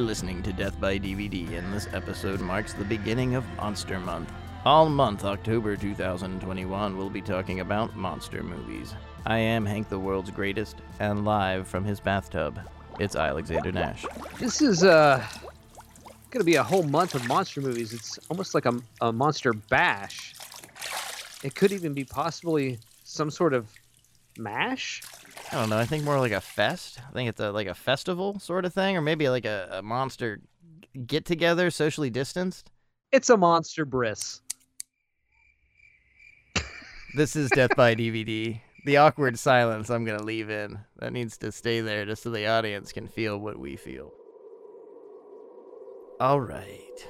listening to Death by DVD, and this episode marks the beginning of Monster Month. All month, October 2021, we'll be talking about monster movies. I am Hank the World's Greatest, and live from his bathtub, it's Alexander Nash. This is uh gonna be a whole month of monster movies. It's almost like a, a monster bash. It could even be possibly some sort of mash. I don't know, I think more like a fest. I think it's a, like a festival sort of thing, or maybe like a, a monster get together, socially distanced. It's a monster bris. This is Death by DVD. The awkward silence I'm going to leave in. That needs to stay there just so the audience can feel what we feel. All right.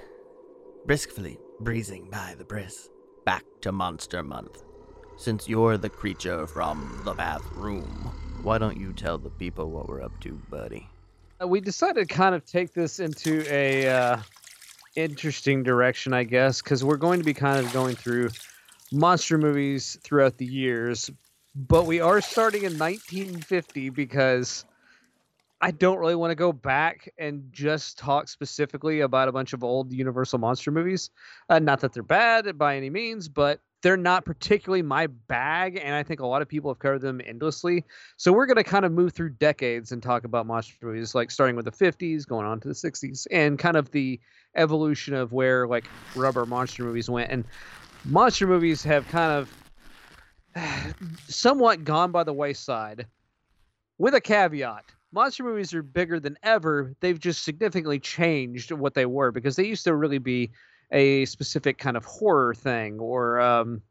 Briskly breezing by the bris, back to Monster Month. Since you're the creature from the bathroom, why don't you tell the people what we're up to, buddy? Uh, we decided to kind of take this into a uh, interesting direction, I guess, because we're going to be kind of going through monster movies throughout the years, but we are starting in 1950 because I don't really want to go back and just talk specifically about a bunch of old Universal monster movies. Uh, not that they're bad by any means, but they're not particularly my bag, and I think a lot of people have covered them endlessly. So we're going to kind of move through decades and talk about monster movies, like starting with the 50s, going on to the 60s, and kind of the evolution of where like rubber monster movies went. And monster movies have kind of somewhat gone by the wayside with a caveat monster movies are bigger than ever they've just significantly changed what they were because they used to really be a specific kind of horror thing or um,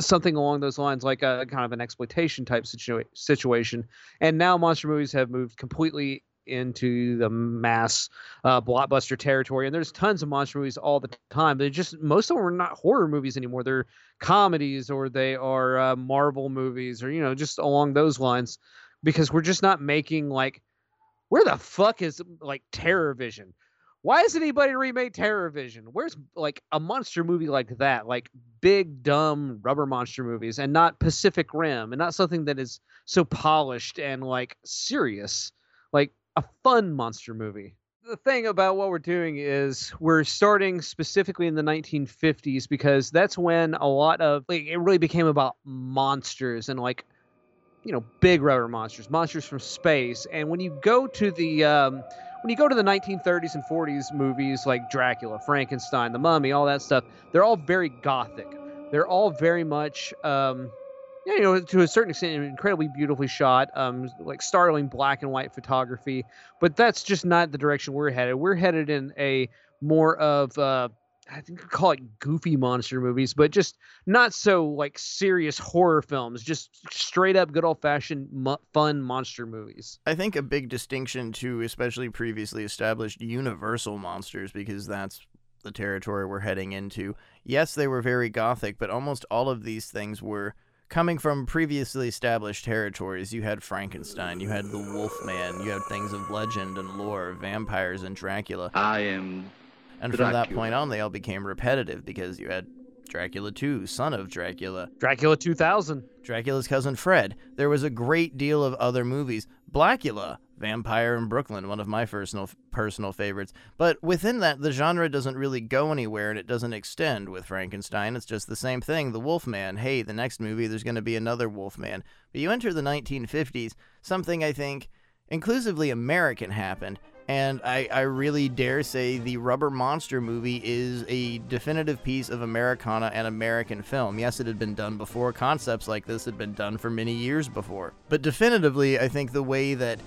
something along those lines like a kind of an exploitation type situa- situation. And now monster movies have moved completely into the mass uh, blockbuster territory and there's tons of monster movies all the time. They're just most of them are not horror movies anymore. They're comedies or they are uh, marvel movies or you know just along those lines because we're just not making like where the fuck is like TerrorVision why has anybody remade TerrorVision where's like a monster movie like that? Like big dumb rubber monster movies and not pacific rim and not something that is so polished and like serious like a fun monster movie. The thing about what we're doing is we're starting specifically in the 1950s because that's when a lot of like it really became about monsters and like you know big rubber monsters monsters from space. And when you go to the um, when you go to the 1930s and 40s movies like dracula frankenstein the mummy all that stuff they're all very gothic. They're all very much um, you know to a certain extent incredibly beautifully shot um, like startling black and white photography. But that's just not the direction we're headed. We're headed in a more of uh, I think you call it goofy monster movies, but just not so like serious horror films, just straight up good old fashioned mo- fun monster movies. I think a big distinction to especially previously established Universal monsters, because that's the territory we're heading into. Yes, they were very gothic, but almost all of these things were coming from previously established territories. You had Frankenstein, you had the Wolfman, you had things of legend and lore, vampires and Dracula. I am And from that point on, they all became repetitive because you had Dracula 2, son of Dracula, Dracula 2000. Dracula's cousin Fred. There was a great deal of other movies. Blackula, Vampire in Brooklyn, one of my personal personal favorites. But within that, the genre doesn't really go anywhere and it doesn't extend. With Frankenstein, it's just the same thing. The Wolfman. Hey, the next movie, there's going to be another Wolfman. But you enter the 1950s, something I think inclusively American happened. And I, I really dare say the Rubber Monster movie is a definitive piece of Americana and American film. Yes, it had been done before. Concepts like this had been done for many years before. But definitively, I think the way that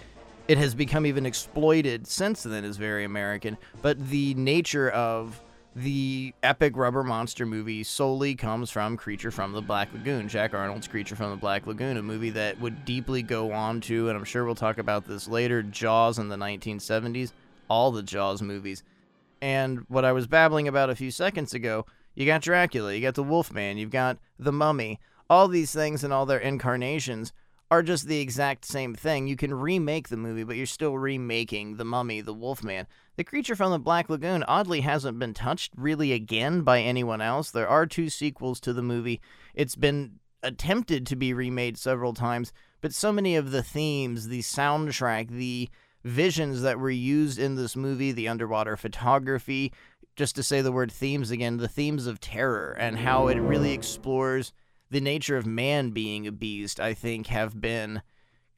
it has become even exploited since then is very American. But the nature of the epic rubber monster movie solely comes from Creature from the Black Lagoon, Jack Arnold's Creature from the Black Lagoon, a movie that would deeply go on to, and I'm sure we'll talk about this later, Jaws in the 1970s, all the Jaws movies. And what I was babbling about a few seconds ago, you got Dracula, you got the Wolfman, you've got the Mummy, all these things and all their incarnations are just the exact same thing. You can remake the movie, but you're still remaking the Mummy, the Wolfman. The creature from the Black Lagoon oddly hasn't been touched really again by anyone else. There are two sequels to the movie. It's been attempted to be remade several times, but so many of the themes, the soundtrack, the visions that were used in this movie, the underwater photography, just to say the word themes again, the themes of terror and how it really explores the nature of man being a beast, I think, have been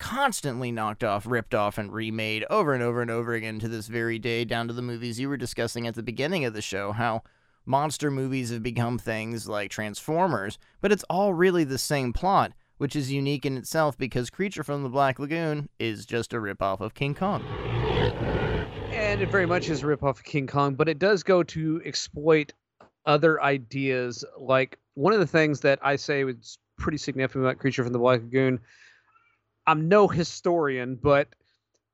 constantly knocked off, ripped off, and remade over and over and over again to this very day, down to the movies you were discussing at the beginning of the show, how monster movies have become things like Transformers, but it's all really the same plot, which is unique in itself because Creature from the Black Lagoon is just a ripoff of King Kong. And it very much is a ripoff of King Kong, but it does go to exploit other ideas like one of the things that I say was pretty significant about Creature from the Black Lagoon. I'm no historian, but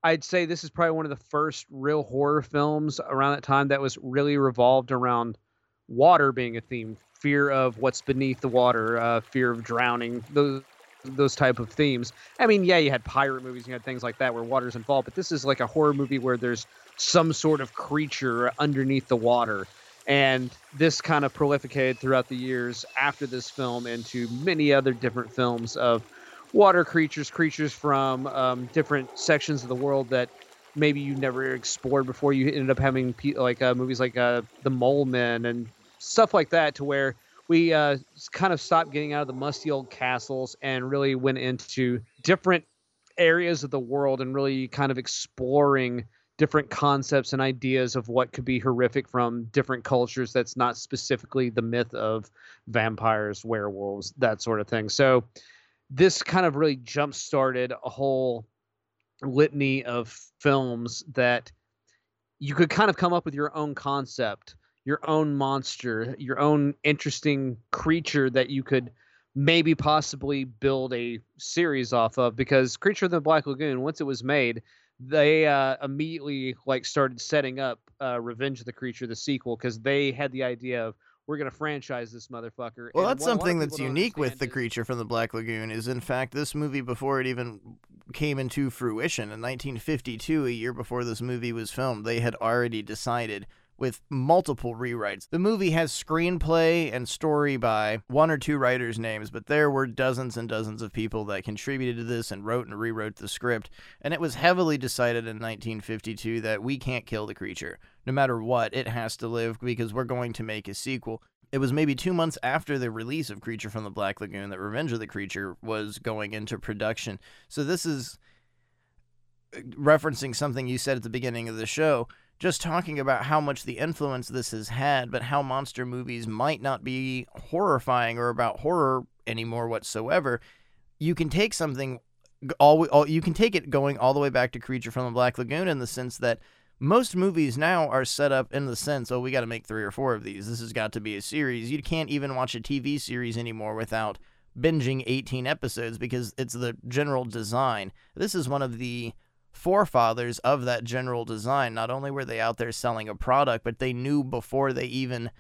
I'd say this is probably one of the first real horror films around that time that was really revolved around water being a theme, fear of what's beneath the water, uh, fear of drowning, those those type of themes. I mean, yeah, you had pirate movies, you had things like that where water's involved, but this is like a horror movie where there's some sort of creature underneath the water and this kind of prolificated throughout the years after this film into many other different films of water creatures, creatures from um, different sections of the world that maybe you never explored before. You ended up having like uh, movies like uh, The Mole Men and stuff like that, to where we uh, kind of stopped getting out of the musty old castles and really went into different areas of the world and really kind of exploring different concepts and ideas of what could be horrific from different cultures that's not specifically the myth of vampires, werewolves, that sort of thing. So this kind of really jump started a whole litany of films that you could kind of come up with your own concept, your own monster, your own interesting creature that you could maybe possibly build a series off of because Creature of the Black Lagoon once it was made they uh, immediately like started setting up uh, Revenge of the Creature, the sequel, because they had the idea of we're gonna franchise this motherfucker. Well, and that's something that's unique with the is... Creature from the Black Lagoon. Is in fact this movie before it even came into fruition in 1952, a year before this movie was filmed, they had already decided with multiple rewrites. The movie has screenplay and story by one or two writers' names, but there were dozens and dozens of people that contributed to this and wrote and rewrote the script. And it was heavily decided in 1952 that we can't kill the creature. No matter what, it has to live because we're going to make a sequel. It was maybe two months after the release of Creature from the Black Lagoon that Revenge of the Creature was going into production. So this is uh, referencing something you said at the beginning of the show just talking about how much the influence this has had, but how monster movies might not be horrifying or about horror anymore whatsoever. You can take something all, all you can take it going all the way back to Creature from the Black Lagoon in the sense that most movies now are set up in the sense, oh, we got to make three or four of these. This has got to be a series. You can't even watch a TV series anymore without binging 18 episodes because it's the general design. This is one of the forefathers of that general design. Not only were they out there selling a product, but they knew before they even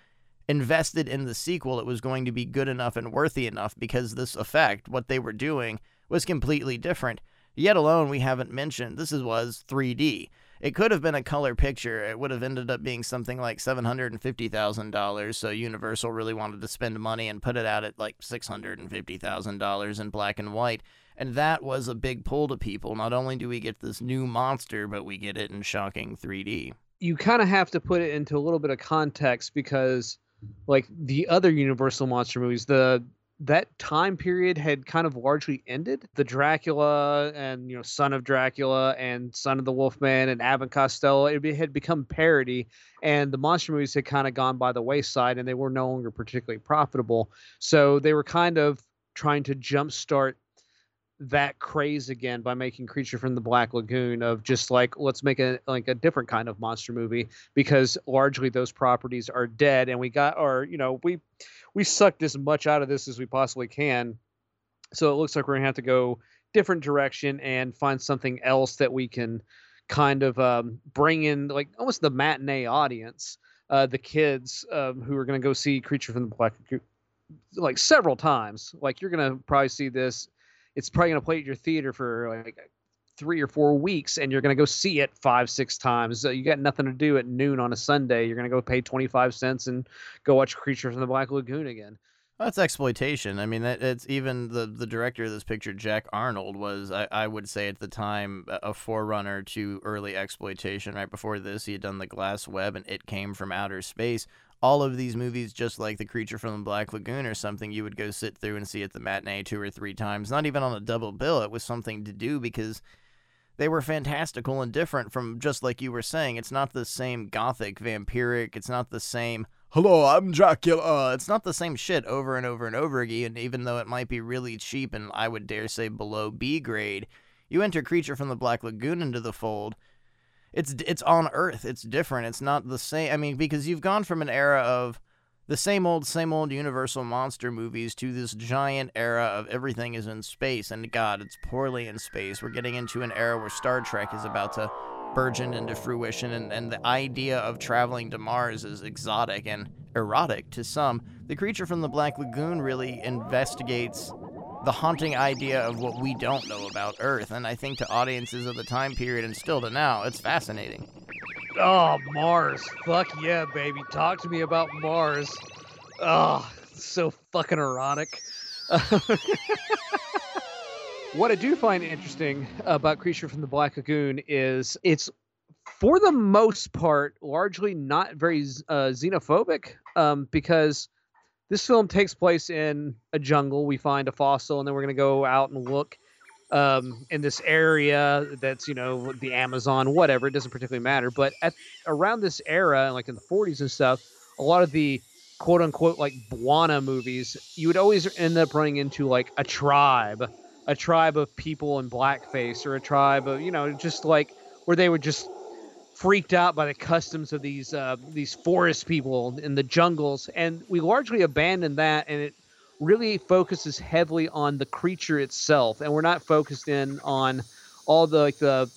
invested in the sequel it was going to be good enough and worthy enough because this effect, what they were doing, was completely different. Yet alone, we haven't mentioned this is, was 3D. It could have been a color picture. It would have ended up being something like $750,000. So Universal really wanted to spend money and put it out at like $650,000 in black and white. And that was a big pull to people. Not only do we get this new monster, but we get it in shocking 3D. You kind of have to put it into a little bit of context because, like the other Universal monster movies, the that time period had kind of largely ended. The Dracula and you know Son of Dracula and Son of the Wolfman and Abbott Costello it had become parody, and the monster movies had kind of gone by the wayside, and they were no longer particularly profitable. So they were kind of trying to jumpstart that craze again by making Creature from the Black Lagoon of just like let's make a like a different kind of monster movie because largely those properties are dead and we got our you know we we sucked as much out of this as we possibly can. So it looks like we're gonna have to go different direction and find something else that we can kind of um, bring in like almost the matinee audience, uh, the kids um, who are gonna go see Creature from the Black Lagoon like several times. Like you're gonna probably see this it's probably going to play at your theater for like three or four weeks and you're going to go see it five six times you got nothing to do at noon on a sunday you're going to go pay 25 cents and go watch creature from the black lagoon again that's exploitation. I mean, that, it's even the the director of this picture, Jack Arnold, was I, I would say at the time a forerunner to early exploitation. Right before this, he had done the Glass Web and It Came from Outer Space, all of these movies, just like The Creature from the Black Lagoon or something, you would go sit through and see at the matinee two or three times. Not even on a double bill. It was something to do because they were fantastical and different from just like you were saying. It's not the same gothic, vampiric. It's not the same, hello, I'm Dracula. It's not the same shit over and over and over again. Even though it might be really cheap and I would dare say below B grade, you enter Creature from the Black Lagoon into the fold it's it's on Earth. It's different. It's not the same. I mean, because you've gone from an era of the same old, same old Universal monster movies to this giant era of everything is in space, and God, it's poorly in space. We're getting into an era where Star Trek is about to burgeon into fruition, and, and the idea of traveling to Mars is exotic and erotic to some. The creature from the Black Lagoon really investigates the haunting idea of what we don't know about Earth. And I think to audiences of the time period and still to now, it's fascinating. Oh, Mars. Fuck yeah, baby. Talk to me about Mars. Oh, so fucking erotic. what I do find interesting about Creature from the Black Lagoon is it's, for the most part, largely not very uh, xenophobic um, because this film takes place in a jungle. We find a fossil, and then we're going to go out and look um, in this area that's you know the Amazon, whatever. It doesn't particularly matter. But at around this era, like in the 40s and stuff, a lot of the quote unquote like Bwana movies, you would always end up running into like a tribe, a tribe of people in blackface, or a tribe of you know just like where they would just freaked out by the customs of these uh, these forest people in the jungles, and we largely abandoned that, and it really focuses heavily on the creature itself, and we're not focused in on all the like the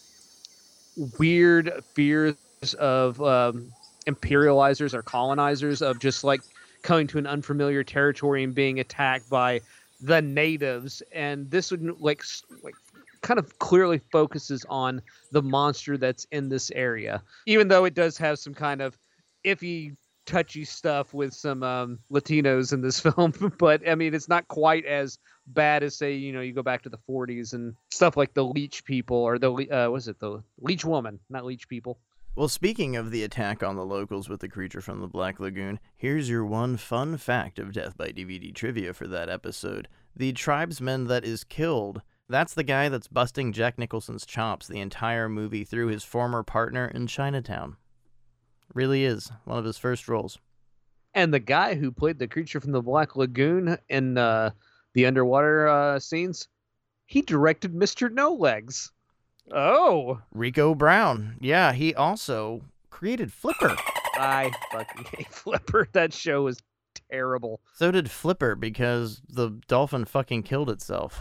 weird fears of um, imperializers or colonizers of just like coming to an unfamiliar territory and being attacked by the natives and this would like like kind of clearly focuses on the monster that's in this area, even though it does have some kind of iffy, touchy stuff with some um, Latinos in this film. but I mean, it's not quite as bad as say you know you go back to the 40s and stuff like the Leech People or the uh, was it the Leech Woman, not Leech People. Well, speaking of the attack on the locals with the creature from the Black Lagoon, here's your one fun fact of Death by DVD trivia for that episode. The tribesman that is killed that's the guy that's busting Jack Nicholson's chops the entire movie through his former partner in Chinatown. Really is one of his first roles. And the guy who played the creature from the Black Lagoon in uh, the underwater uh, scenes, he directed Mr. No Legs. Oh. Ricou Brown. Yeah, he also created Flipper. I fucking hate Flipper. That show was terrible. So did Flipper because the dolphin fucking killed itself.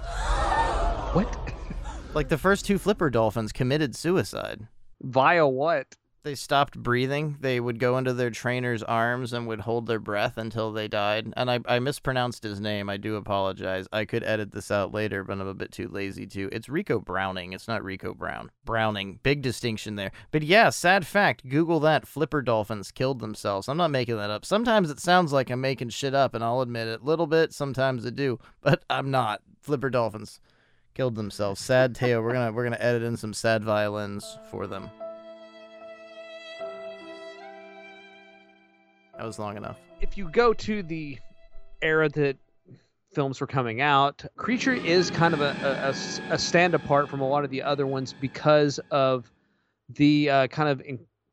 What? like the first two flipper dolphins committed suicide. Via what? They stopped breathing. They would go into their trainer's arms and would hold their breath until they died. And I, I mispronounced his name. I do apologize. I could edit this out later, but I'm a bit too lazy to. It's Ricou Browning. It's not Ricou Brown. Browning. Big distinction there. But yeah, sad fact. Google that. Flipper dolphins killed themselves. I'm not making that up. Sometimes it sounds like I'm making shit up, and I'll admit it. A little bit. Sometimes I do. But I'm not. Flipper dolphins killed themselves. Sad tale. We're gonna we're gonna edit in some sad violins for them. That was long enough. If you go to the era that films were coming out. Creature is kind of a, a, a stand apart from a lot of the other ones because of the uh, kind of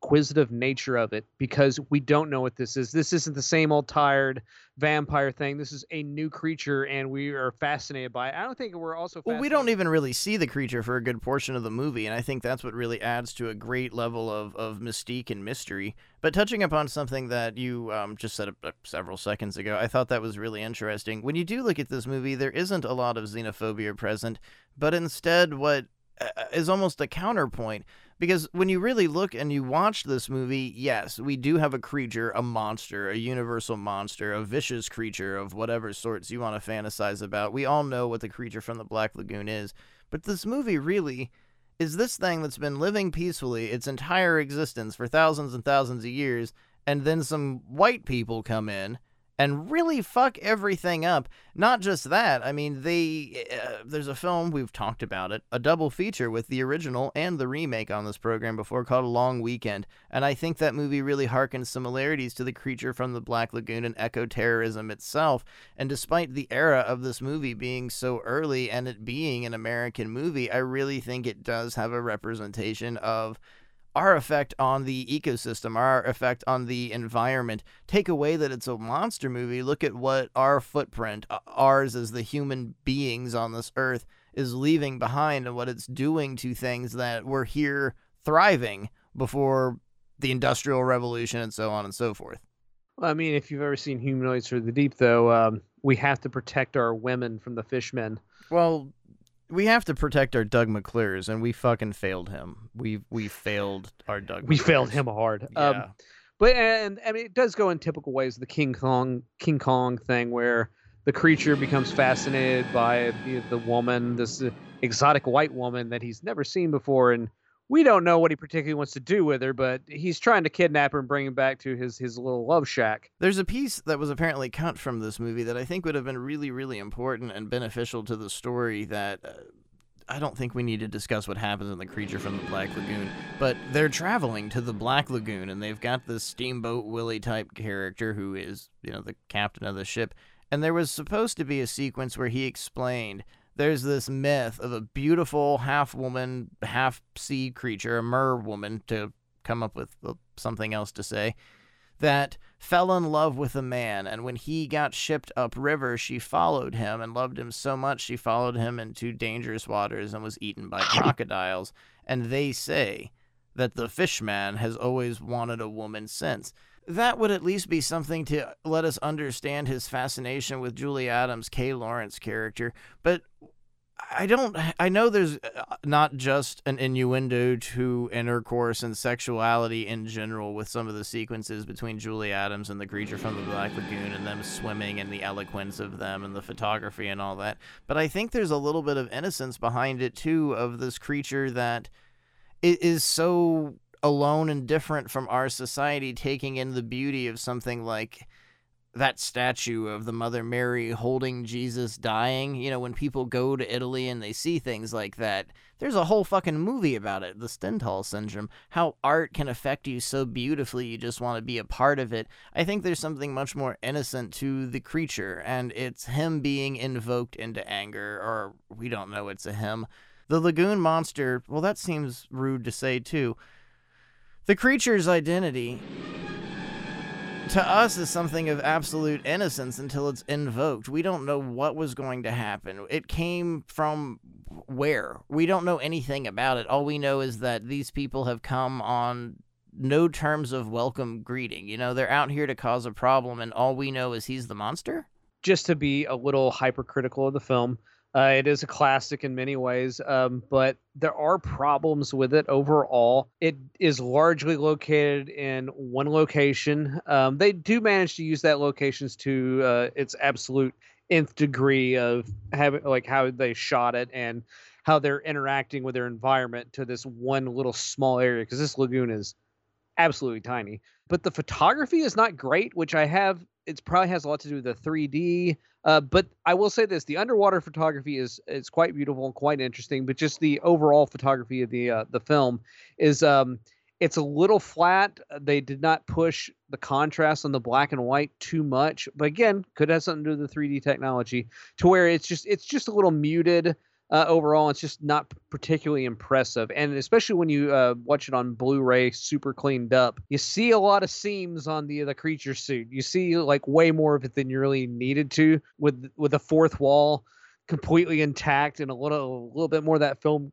inquisitive nature of it because we don't know what this is. This isn't the same old tired vampire thing. This is a new creature, and we are fascinated by it. I don't think we're also. Well, we don't even really see the creature for a good portion of the movie, and I think that's what really adds to a great level of, of mystique and mystery. But touching upon something that you um, just said uh, several seconds ago, I thought that was really interesting. When you do look at this movie, there isn't a lot of xenophobia present, but instead, what uh, almost a counterpoint because when you really look and you watch this movie, yes, we do have a creature, a monster, a universal monster, a vicious creature of whatever sorts you want to fantasize about. We all know what the creature from the Black Lagoon is. But this movie really is this thing that's been living peacefully its entire existence for thousands and thousands of years, and then some white people come in and really fuck everything up. Not just that, I mean, they uh, there's a film we've talked about it, a double feature with the original and the remake on this program before called A Long Weekend, and I think that movie really harkens similarities to the creature from the Black Lagoon and eco terrorism itself. And despite the era of this movie being so early and it being an American movie, I really think it does have a representation of our effect on the ecosystem, our effect on the environment. Take away that it's a monster movie. Look at what our footprint, ours as the human beings on this earth, is leaving behind and what it's doing to things that were here thriving before the Industrial Revolution and so on and so forth. Well, I mean, if you've ever seen Humanoids from the Deep, though, um, we have to protect our women from the fishmen. Well, we have to protect our Doug McClures, and we fucking failed him. We we failed our Doug. We failed him hard. Yeah. Um, but and I mean, it does go in typical ways. The King Kong King Kong thing, where the creature becomes fascinated by the, the woman, this exotic white woman that he's never seen before, and we don't know what he particularly wants to do with her, but he's trying to kidnap her and bring her back to his his little love shack. There's a piece that was apparently cut from this movie that I think would have been really, really important and beneficial to the story. That uh, I don't think we need to discuss what happens in the creature from the Black Lagoon, but they're traveling to the Black Lagoon and they've got this Steamboat Willie type character who is, you know, the captain of the ship. And there was supposed to be a sequence where he explained there's this myth of a beautiful half woman, half sea creature, a mer woman, to come up with uh, something else to say, that fell in love with a man. And when he got shipped upriver, she followed him and loved him so much she followed him into dangerous waters and was eaten by crocodiles. And they say that the fishman has always wanted a woman since that would at least be something to let us understand his fascination with Julie Adams' Kay Lawrence character. But I don't. I know there's uh, not just an innuendo to intercourse and sexuality in general with some of the sequences between Julie Adams and the creature from the Black Lagoon and them swimming and the eloquence of them and the photography and all that. But I think there's a little bit of innocence behind it too of this creature that is so alone and different from our society, taking in the beauty of something like that statue of the Mother Mary holding Jesus dying. You know, when people go to Italy and they see things like that, there's a whole fucking movie about it, the Stendhal syndrome, how art can affect you so beautifully you just want to be a part of it. I think there's something much more innocent to the creature, and it's him being invoked into anger, or we don't know it's a him. The lagoon monster, well, that seems rude to say too the creature's identity to us is something of absolute innocence until it's invoked. We don't know what was going to happen. It came from where? We don't know anything about it. All we know is that these people have come on no terms of welcome greeting. You know, they're out here to cause a problem, and all we know is he's the monster. Just to be a little hypercritical of the film, uh, it is a classic in many ways, um, but there are problems with it overall. It is largely located in one location. Um, they do manage to use that locations to uh, its absolute nth degree of having like how they shot it and how they're interacting with their environment to this one little small area because this lagoon is absolutely tiny. But the photography is not great, which I have. It probably has a lot to do with the 3D. Uh, but I will say this: the underwater photography is is quite beautiful and quite interesting. But just the overall photography of the uh, the film is um, it's a little flat. They did not push the contrast on the black and white too much, but again, could have something to do with the 3D technology to where it's just it's just a little muted uh, overall. It's just not particularly impressive, and especially when you uh, watch it on Blu-ray, super cleaned up, you see a lot of seams on the the creature suit. You see like way more of it than you really needed to, with with the fourth wall completely intact and a little a little bit more of that film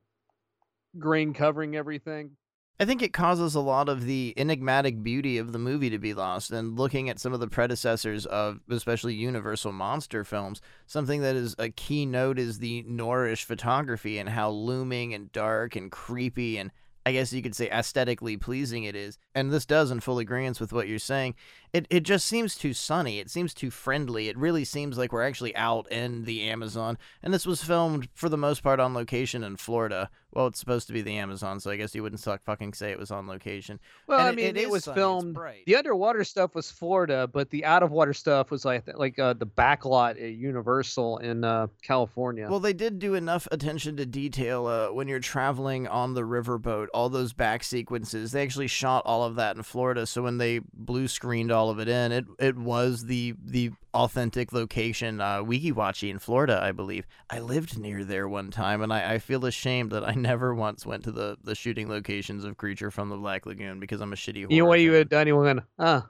grain covering everything. I think it causes a lot of the enigmatic beauty of the movie to be lost. And looking at some of the predecessors of especially Universal monster films, something that is a key note is the noirish photography and how looming and dark and creepy and I guess you could say aesthetically pleasing it is. And this does in full agreement with what you're saying. It it just seems too sunny. It seems too friendly. It really seems like we're actually out in the Amazon. And this was filmed for the most part on location in Florida. Well, it's supposed to be the Amazon, so I guess you wouldn't suck fucking say it was on location. Well, And I it- mean, it it, is was sunny, filmed. The underwater stuff was Florida, but the out of water stuff was like like uh, the backlot at Universal in uh, California. Well, they did do enough attention to detail uh, when you're traveling on the riverboat, all those back sequences. They actually shot all of that in Florida, so when they blue screened all of it in, it it was the the authentic location, uh, Weeki Wachee in Florida, I believe. I lived near there one time, and I, I feel ashamed that I never once went to the, the shooting locations of Creature from the Black Lagoon because I'm a shitty you know what you would have done? You would have gone, ah,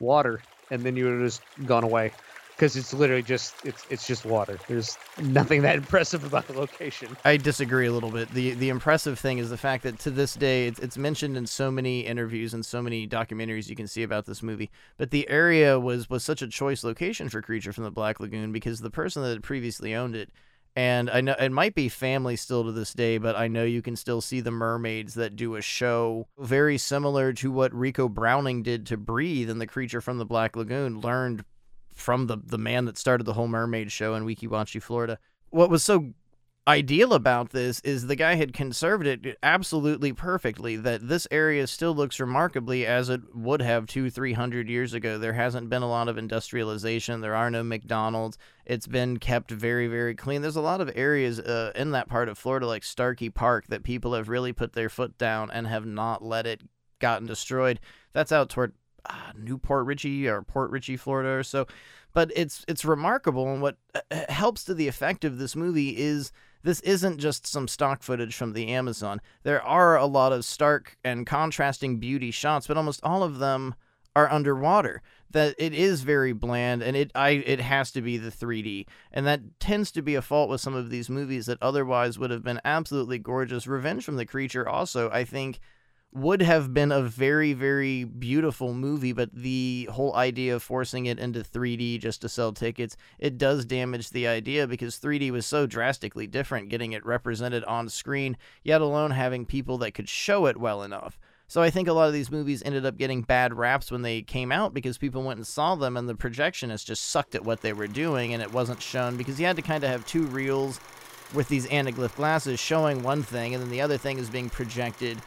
water, and then you would have just gone away because it's literally just it's it's just water. There's nothing that impressive about the location. I disagree a little bit. the The impressive thing is the fact that to this day, it's, it's mentioned in so many interviews and so many documentaries you can see about this movie. But the area was was such a choice location for Creature from the Black Lagoon because the person that previously owned it, and I know it might be family still to this day, but I know you can still see the mermaids that do a show very similar to what Ricou Browning did to Breathe and the Creature from the Black Lagoon. Learned from the the man that started the whole mermaid show in Weeki Wachee, Florida. What was so ideal about this is the guy had conserved it absolutely perfectly that this area still looks remarkably as it would have two three hundred years ago. There hasn't been a lot of industrialization. There are no mcdonald's. It's been kept very very clean. There's a lot of areas uh, in that part of florida like starkey park that people have really put their foot down and have not let it gotten destroyed. That's out toward uh, New Port Richey or Port Richey florida or so but it's it's remarkable and what uh, helps to the effect of this movie is this isn't just some stock footage from the Amazon. There are a lot of stark and contrasting beauty shots, but almost all of them are underwater. That it is very bland, and it I it has to be the 3D, and that tends to be a fault with some of these movies that otherwise would have been absolutely gorgeous. Revenge from the Creature also, I think, would have been a very very beautiful movie but the whole idea of forcing it into 3D just to sell tickets it does damage the idea because 3D was so drastically different getting it represented on screen yet alone having people that could show it well enough. So I think a lot of these movies ended up getting bad raps when they came out because people went and saw them and the projectionist just sucked at what they were doing and it wasn't shown because you had to kind of have two reels with these anaglyph glasses showing one thing and then the other thing is being projected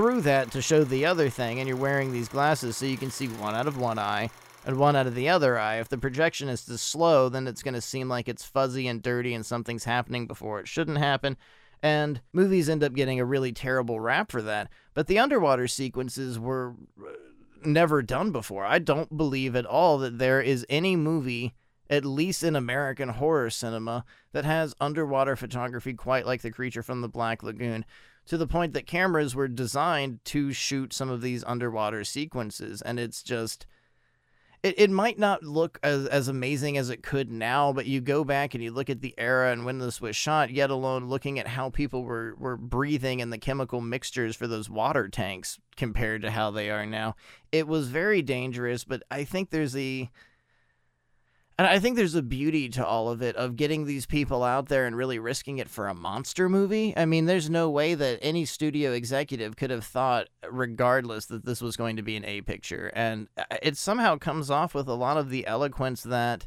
through that to show the other thing, and you're wearing these glasses so you can see one out of one eye and one out of the other eye. If the projection is too slow, then it's going to seem like it's fuzzy and dirty and something's happening before it shouldn't happen. And movies end up getting a really terrible rap for that. But the underwater sequences were uh, never done before. I don't believe at all that there is any movie, at least in American horror cinema, that has underwater photography quite like The Creature from the Black Lagoon to the point that cameras were designed to shoot some of these underwater sequences and it's just it, it might not look as, as amazing as it could now but you go back and you look at the era and when this was shot yet alone looking at how people were, were breathing and the chemical mixtures for those water tanks compared to how they are now it was very dangerous but i think there's a and I think there's a beauty to all of it of getting these people out there and really risking it for a monster movie. I mean, there's no way that any studio executive could have thought, regardless, that this was going to be an A picture. And uh, it somehow comes off with a lot of the eloquence that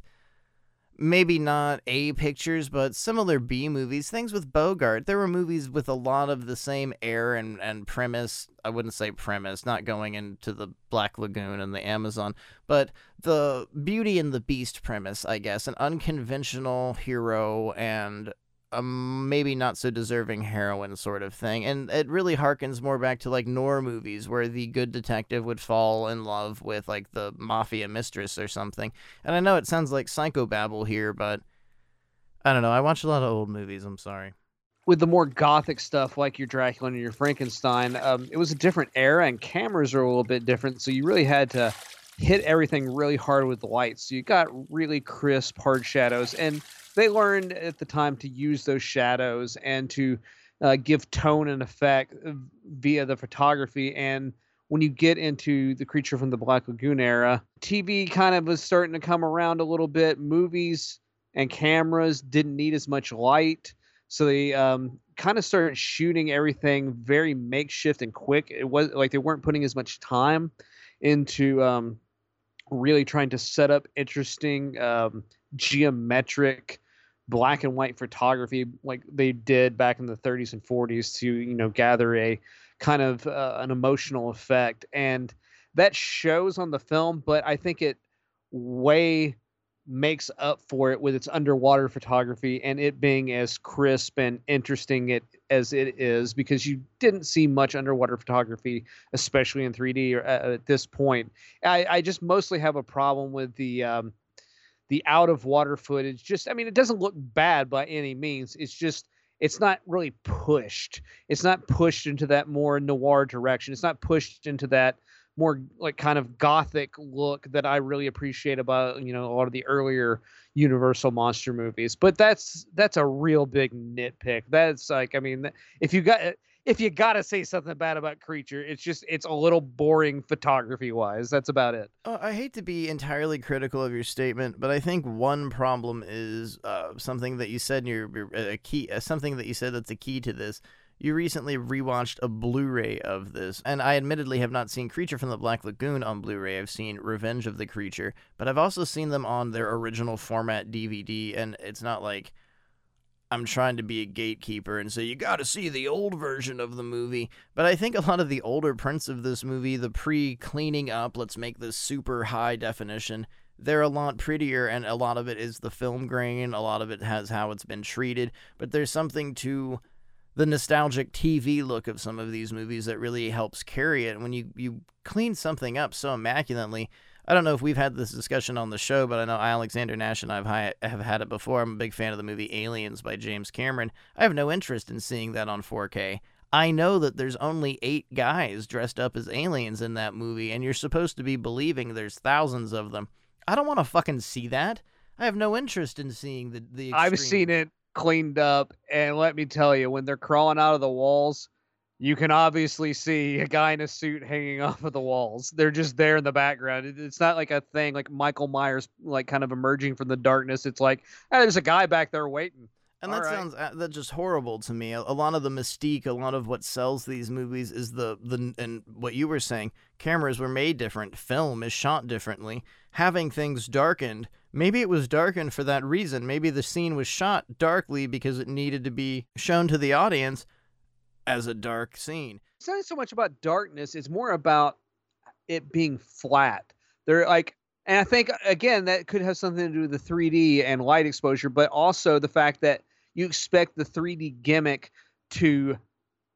maybe not A pictures, but similar B movies, things with Bogart. There were movies with a lot of the same air and, and premise. I wouldn't say premise, not going into the Black Lagoon and the Amazon, but the Beauty and the Beast premise, I guess. An unconventional hero and a maybe not so deserving heroine sort of thing. And it really harkens more back to like noir movies where the good detective would fall in love with like the mafia mistress or something. And I know it sounds like psychobabble here, but I don't know. I watch a lot of old movies. I'm sorry. With the more gothic stuff like your Dracula and your Frankenstein, um, it was a different era and cameras are a little bit different. So you really had to hit everything really hard with the lights. So you got really crisp, hard shadows. And they learned at the time to use those shadows and to uh, give tone and effect uh, via the photography. And when you get into the creature from the Black Lagoon era, TV kind of was starting to come around a little bit. Movies and cameras didn't need as much light. So they um, kind of started shooting everything very makeshift and quick. It was like they weren't putting as much time into um, really trying to set up interesting um, geometric black and white photography like they did back in the 30s and 40s to you know gather a kind of uh, an emotional effect. And that shows on the film but i think it way makes up for it with its underwater photography and it being as crisp and interesting it as it is because you didn't see much underwater photography especially in 3d or, uh, at this point. I, I just mostly have a problem with the um, the out of water footage just i mean it doesn't look bad by any means it's just it's not really pushed it's not pushed into that more noir direction it's not pushed into that more like kind of gothic look that I really appreciate about you know a lot of the earlier Universal monster movies. But that's that's a real big nitpick. That's like I mean if you got if you got to say something bad about creature, it's just it's a little boring photography wise. That's about it. Uh, I hate to be entirely critical of your statement, but I think one problem is uh, something that you said in your, your a key uh, something that you said that's a key to this you recently rewatched a Blu-ray of this, and I admittedly have not seen Creature from the Black Lagoon on Blu-ray. I've seen Revenge of the Creature, but I've also seen them on their original format DVD, and it's not like I'm trying to be a gatekeeper and say you got to see the old version of the movie. But I think a lot of the older prints of this movie, the pre-cleaning up, let's make this super high definition, they're a lot prettier and a lot of it is the film grain, a lot of it has how it's been treated, but there's something to the nostalgic TV look of some of these movies that really helps carry it. When you, you clean something up so immaculately, I don't know if we've had this discussion on the show, but I know Alexander Nash and I've have had it before. I'm a big fan of the movie Aliens by James Cameron. I have no interest in seeing that on 4K. I know that there's only eight guys dressed up as aliens in that movie, and you're supposed to be believing there's thousands of them. I don't want to fucking see that. I have no interest in seeing the the. Extreme... I've seen it cleaned up. And let me tell you, when they're crawling out of the walls, you can obviously see a guy in a suit hanging off of the walls. They're just there in the background. It's not like a thing like Michael Myers, like kind of emerging from the darkness. It's like, hey, there's a guy back there waiting. And that right. sounds uh, that just horrible to me. A, a, lot of the mystique, a lot of what sells these movies is the the and what you were saying. Cameras were made different. Film is shot differently. Having things darkened Maybe it was darkened for that reason. Maybe the scene was shot darkly because it needed to be shown to the audience as a dark scene. It's not so much about darkness, it's more about it being flat. They're like and I think again that could have something to do with the 3D and light exposure, but also the fact that you expect the 3D gimmick to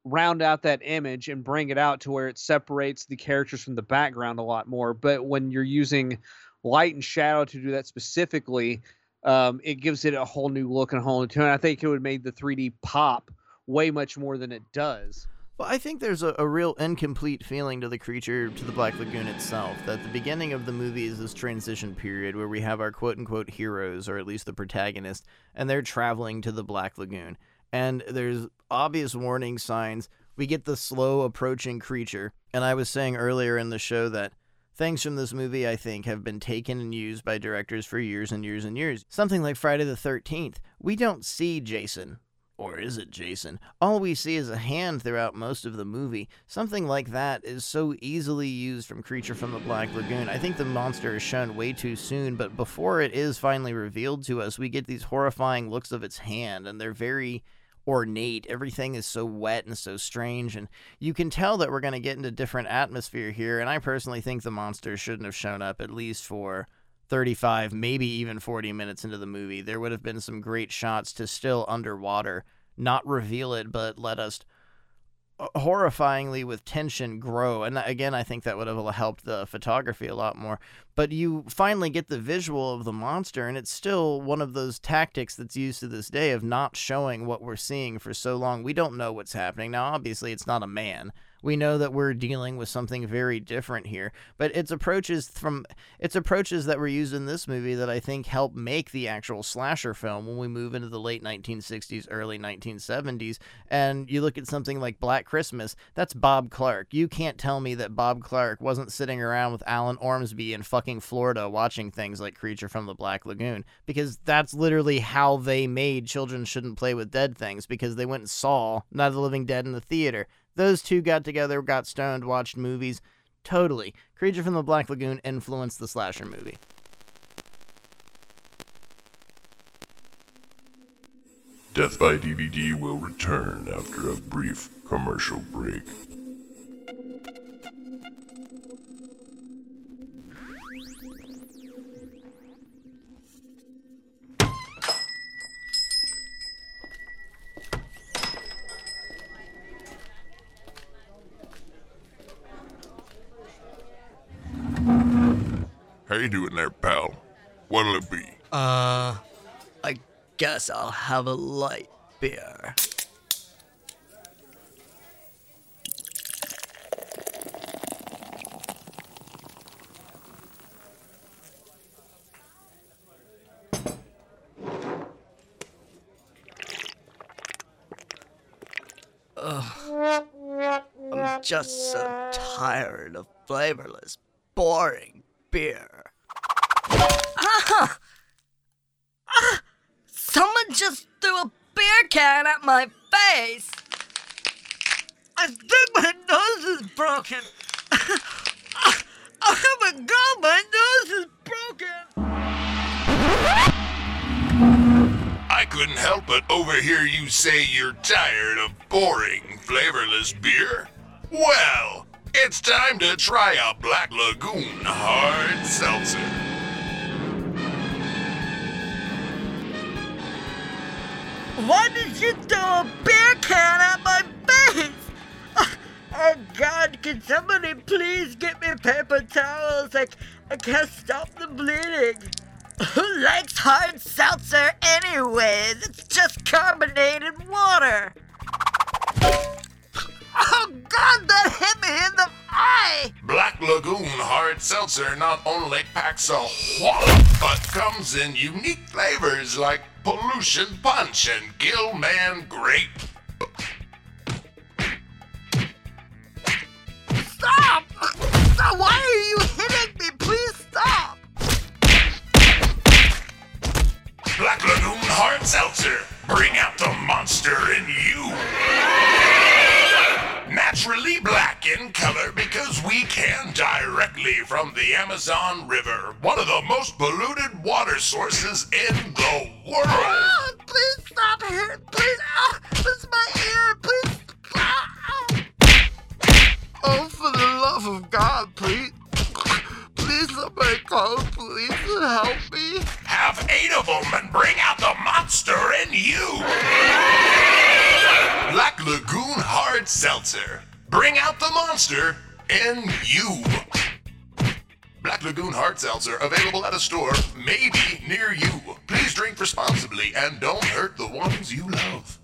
round out that image and bring it out to where it separates the characters from the background a lot more. But when you're using light and shadow to do that specifically, um, it gives it a whole new look and a whole new tone. I think it would make the 3D pop way much more than it does. Well, I think there's a, a, real incomplete feeling to the creature, to the Black Lagoon itself. That the beginning of the movie is this transition period where we have our quote unquote heroes, or at least the protagonist, and they're traveling to the Black Lagoon. And there's obvious warning signs. We get the slow approaching creature. And I was saying earlier in the show that Things from this movie, I think, have been taken and used by directors for years and years and years. Something like Friday the 13th. We don't see Jason. Or is it Jason? All we see is a hand throughout most of the movie. Something like that is so easily used from Creature from the Black Lagoon. I think the monster is shown way too soon, but before it is finally revealed to us, we get these horrifying looks of its hand, and they're very ornate. Everything is so wet and so strange, and you can tell that we're going to get into different atmosphere here. And I personally think the monster shouldn't have shown up at least for 35, maybe even 40 minutes into the movie. There would have been some great shots to still underwater, not reveal it, but let us uh, horrifyingly with tension grow. And again i think that would have helped the photography a lot more. But you finally get the visual of the monster and it's still one of those tactics that's used to this day of not showing what we're seeing for so long. We don't know what's happening. Now obviously it's not a man we know that we're dealing with something very different here. But its approaches from its approaches that were used in this movie that i think help make the actual slasher film when we move into the late 1960s early 1970s and you look at something like black christmas that's bob clark. You can't tell me that bob clark wasn't sitting around with alan ormsby in fucking florida watching things like creature from the black lagoon because that's literally how they made children shouldn't play with dead things because they went and saw of the living dead in the theater those two got together, got stoned, watched movies. Totally. Creature from the Black Lagoon influenced the slasher movie. Death by DVD will return after a brief commercial break. How you doing there, pal? What'll it be? Uh, I guess I'll have a light beer. Ugh. I'm just so tired of flavorless, boring beer. Can at my face! I think my nose is broken! oh my god, my nose is broken! I couldn't help but overhear you say you're tired of boring, flavorless beer. Well, it's time to try a Black Lagoon hard seltzer. Why did you throw a beer can at my face? Oh, oh god, can somebody please get me paper towels? Like, I can't stop the bleeding. Who likes hard seltzer anyways? It's just carbonated water. Oh god, that hit me in the eye! Black Lagoon hard seltzer not only packs a wallop, but comes in unique flavors like pollution punch and Gilman grape. Stop! Stop! Why are you hitting me? Please stop! Black Lagoon hard seltzer, bring out the monster in you. Naturally black in color because we can directly from the Amazon River, one of the most polluted water sources in the world. Ah, please stop here! Please! Ah, this is my ear! Please! Ah, ah. Oh, for the love of God, please! Please, somebody call the police and help me! Have eight of them and bring out the monster in you. Black Lagoon Hard Seltzer. Bring out the monster in you. Black Lagoon Hard Seltzer available at a store, maybe near you. Please drink responsibly and don't hurt the ones you love.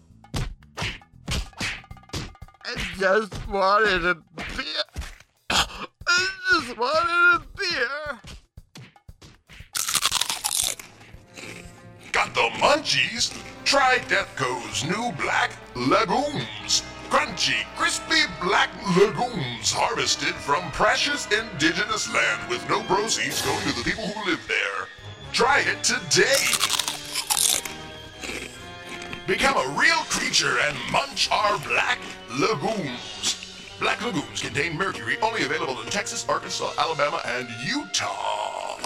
I just wanted a. Just wanted a beer. Got the munchies? Try Deathco's new Black legumes. Crunchy, crispy black legumes harvested from precious indigenous land with no proceeds going to the people who live there. Try it today. Become a real creature and munch our black lagoons. Black lagoons contain mercury only available in Texas, Arkansas, Alabama, and Utah.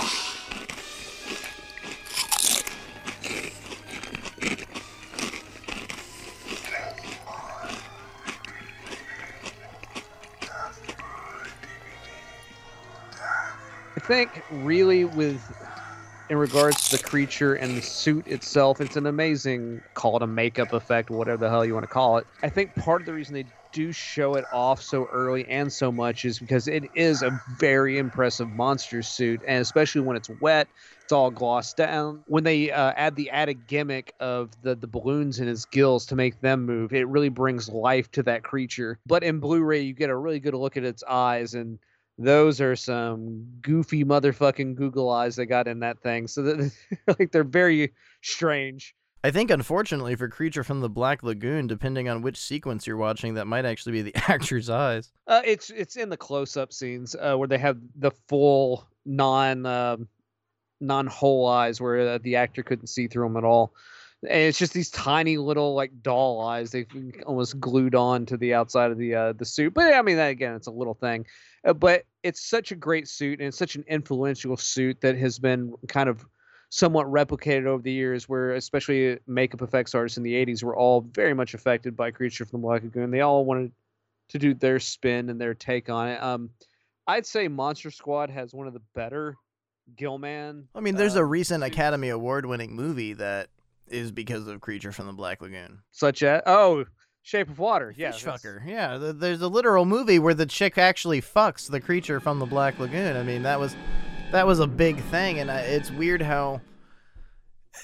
I think really with in regards to the creature and the suit itself. It's an amazing, call it a makeup effect, whatever the hell you want to call it. I think part of the reason they do show it off so early and so much is because it is a very impressive monster suit, and especially when it's wet, it's all glossed down. When they uh, add the added gimmick of the the balloons in his gills to make them move, it really brings life to that creature. But in Blu-ray, you get a really good look at its eyes and those are some goofy motherfucking Google eyes they got in that thing. So that like they're very strange. I think, unfortunately, for Creature from the Black Lagoon, depending on which sequence you're watching, that might actually be the actor's eyes. Uh, it's it's in the close-up scenes uh, where they have the full non uh, non whole eyes, where uh, the actor couldn't see through them at all. And it's just these tiny little like doll eyes they've almost glued on to the outside of the uh, the suit. But I mean, that, again, it's a little thing. Uh, but it's such a great suit and it's such an influential suit that has been kind of somewhat replicated over the years where especially makeup effects artists in the 80s were all very much affected by creature from the black lagoon they all wanted to do their spin and their take on it um, i'd say monster squad has one of the better gillman I mean, there's uh, a recent Academy Award winning movie that is because of Creature from the Black Lagoon. such as oh shape of water yeah Fish fucker. Yeah, th- there's a literal movie where the chick actually fucks the creature from the Black Lagoon. I mean, that was that was a big thing, and I, it's weird how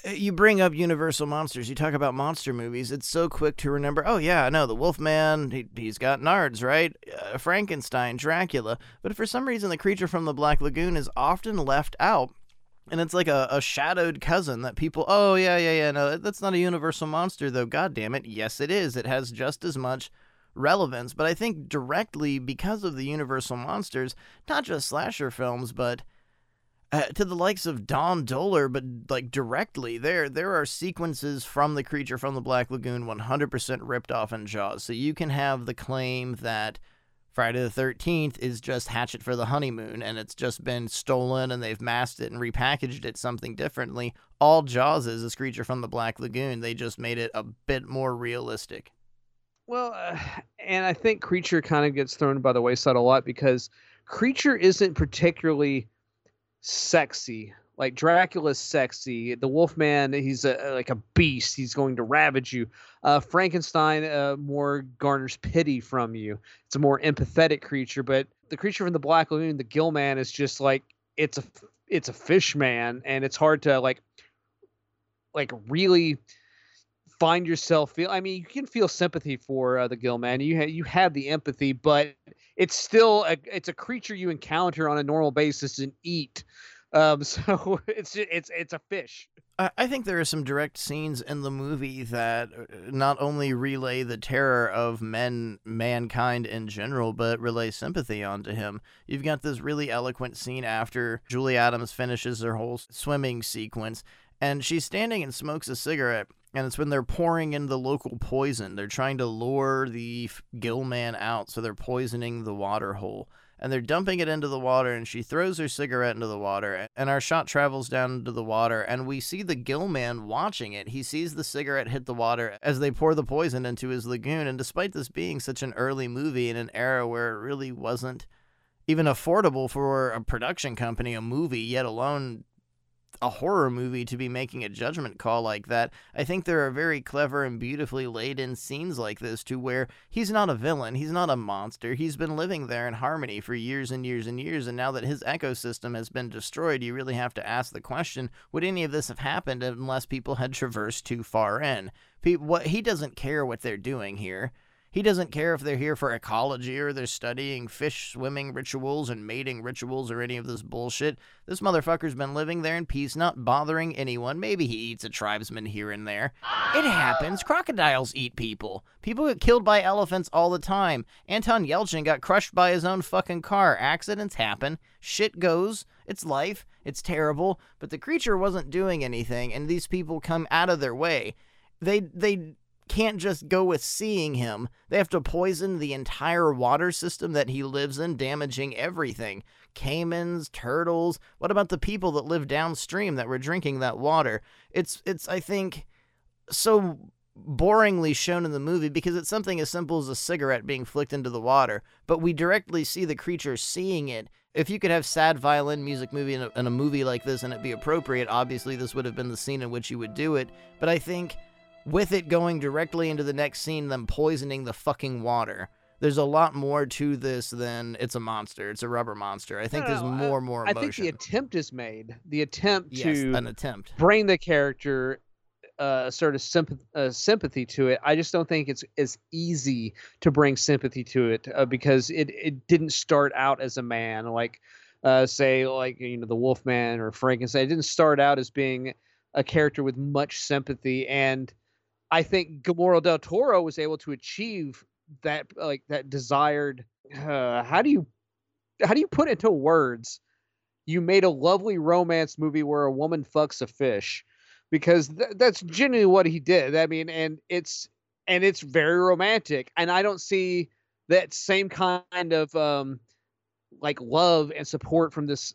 uh, you bring up Universal monsters. You talk about monster movies. It's so quick to remember. Oh yeah, I know the Wolfman. He, he's got nards, right? Uh, Frankenstein, Dracula. But for some reason, the creature from the Black Lagoon is often left out. And it's like a, a shadowed cousin that people, oh, yeah, yeah, yeah, no, that's not a universal monster, though. God damn it. Yes, it is. It has just as much relevance. But I think directly because of the universal monsters, not just slasher films, but uh, to the likes of Don Dohler, but like directly, there there are sequences from the creature from the Black Lagoon 100% ripped off in Jaws. So you can have the claim that Friday the 13th is just Hatchet for the Honeymoon and it's just been stolen and they've masked it and repackaged it something differently. All Jaws is is Creature from the Black Lagoon. They just made it a bit more realistic. Well, uh, and I think Creature kind of gets thrown by the wayside a lot because Creature isn't particularly sexy. Like Dracula's sexy. The Wolfman, he's a, like a beast. He's going to ravage you. Uh, Frankenstein uh, more garners pity from you. It's a more empathetic creature. But the creature from the Black Lagoon, the Gill Man, is just like it's a it's a fish man, and it's hard to like like really find yourself feel i mean you can feel sympathy for uh, the gill man you ha- you have the empathy but it's still a it's a creature you encounter on a normal basis and eat um so it's it's it's a fish I I think there are some direct scenes in the movie that uh, not only relay the terror of men, mankind in general, but relay sympathy onto him. You've got this really eloquent scene after Julie Adams finishes her whole swimming sequence, and she's standing and smokes a cigarette. And it's when they're pouring in the local poison. They're trying to lure the gill man out, so they're poisoning the water hole and they're dumping it into the water and she throws her cigarette into the water and our shot travels down into the water and we see the gill man watching it he sees the cigarette hit the water as they pour the poison into his lagoon and despite this being such an early movie in an era where it really wasn't even affordable for a production company a movie yet alone a horror movie to be making a judgment call like that. I think there are very clever and beautifully laid in scenes like this to where he's not a villain, he's not a monster. He's been living there in harmony for years and years and years and now that his ecosystem has been destroyed, you really have to ask the question, would any of this have happened unless people had traversed too far in? Pe- what he doesn't care what they're doing here. He doesn't care if they're here for ecology or they're studying fish swimming rituals and mating rituals or any of this bullshit. This motherfucker's been living there in peace, not bothering anyone. Maybe he eats a tribesman here and there. It happens. Crocodiles eat people. People get killed by elephants all the time. Anton Yelchin got crushed by his own fucking car. Accidents happen. Shit goes. It's life. It's terrible. But the creature wasn't doing anything, and these people come out of their way. They they can't just go with seeing him. They have to poison the entire water system that he lives in, damaging everything. Caimans, turtles. What about the people that live downstream that were drinking that water? It's it's I think so boringly shown in the movie because it's something as simple as a cigarette being flicked into the water, but we directly see the creature seeing it if you could have sad violin music movie in a, in a movie like this and it be appropriate, obviously this would have been the scene in which you would do it. But I think with it going directly into the next scene, them poisoning the fucking water. There's a lot more to this than it's a monster. It's a rubber monster. I think No, there's no, more, more I think the attempt is made. The attempt yes, to an attempt. bring the character uh, sort of sympathy, uh, sympathy to it. I just don't think it's as easy to bring sympathy to it uh, because it it didn't start out as a man like uh, say like you know the Wolfman or Frankenstein. It didn't start out as being a character with much sympathy, and I think Guillermo del Toro was able to achieve that like that desired. Uh, how do you how do you put it into words? You made a lovely romance movie where a woman fucks a fish because th- that's genuinely what he did. I mean, and it's and it's very romantic, and I don't see that same kind of um like love and support from this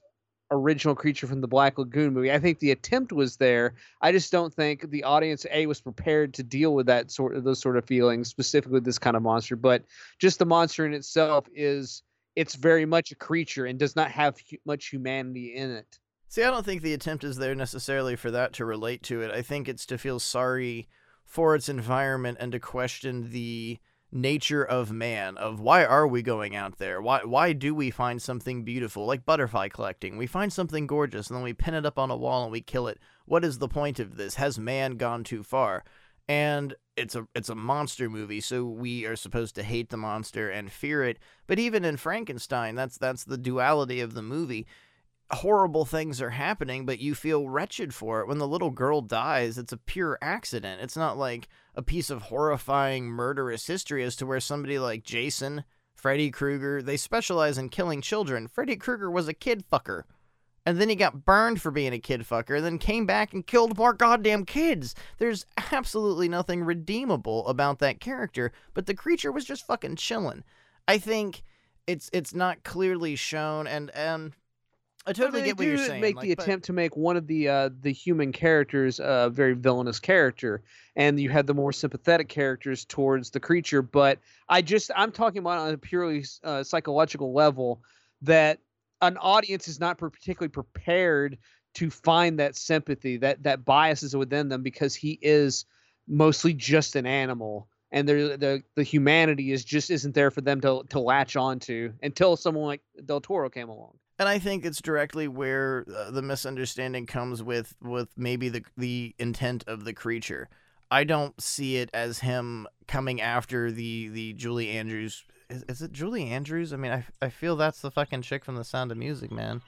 original creature from the Black Lagoon movie. I think the attempt was there. I just don't think the audience a was prepared to deal with that sort of those sort of feelings, specifically this kind of monster. But just the monster in itself is it's very much a creature and does not have hu- much humanity in it. See, I don't think the attempt is there necessarily for that to relate to it. I think it's to feel sorry for its environment and to question the nature of man of why are we going out there? Why why do we find something beautiful? Like butterfly collecting. We find something gorgeous and then we pin it up on a wall and we kill it. What is the point of this? Has man gone too far? And it's a it's a monster movie so we are supposed to hate the monster and fear it. But even in Frankenstein that's that's the duality of the movie horrible things are happening, but you feel wretched for it. When the little girl dies, it's a pure accident. It's not like a piece of horrifying murderous history as to where somebody like Jason, Freddy Krueger, they specialize in killing children. Freddy Krueger was a kid fucker. And then he got burned for being a kid fucker, then came back and killed more goddamn kids. There's absolutely nothing redeemable about that character, but the creature was just fucking chilling. I think it's it's not clearly shown and and I totally get what you're saying. Make like, the but- attempt to make one of the uh, the human characters a very villainous character, and you had the more sympathetic characters towards the creature. But I just I'm talking about on a purely uh, psychological level that an audience is not particularly prepared to find that sympathy that that biases within them because he is mostly just an animal and the the the humanity is just isn't there for them to to latch onto until someone like Del Toro came along. And I think it's directly where uh, the misunderstanding comes with with maybe the the intent of the creature. I don't see it as him coming after the the Julie Andrews. Is, is it Julie Andrews? I mean, I, I feel that's the fucking chick from The Sound of Music, man.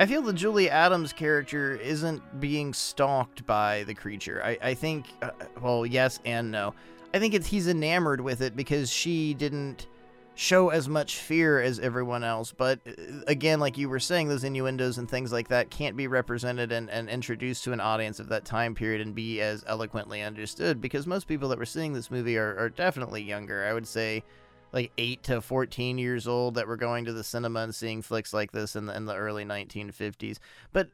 I feel the Julie Adams character isn't being stalked by the creature. I, I think, uh, well, yes and no. I think it's he's enamored with it because she didn't show as much fear as everyone else. But uh, again, like you were saying, those innuendos and things like that can't be represented and, and introduced to an audience of that time period and be as eloquently understood because most people that were seeing this movie are, are definitely younger. I would say like 8 to 14 years old that were going to the cinema and seeing flicks like this in the, in the early 1950s. But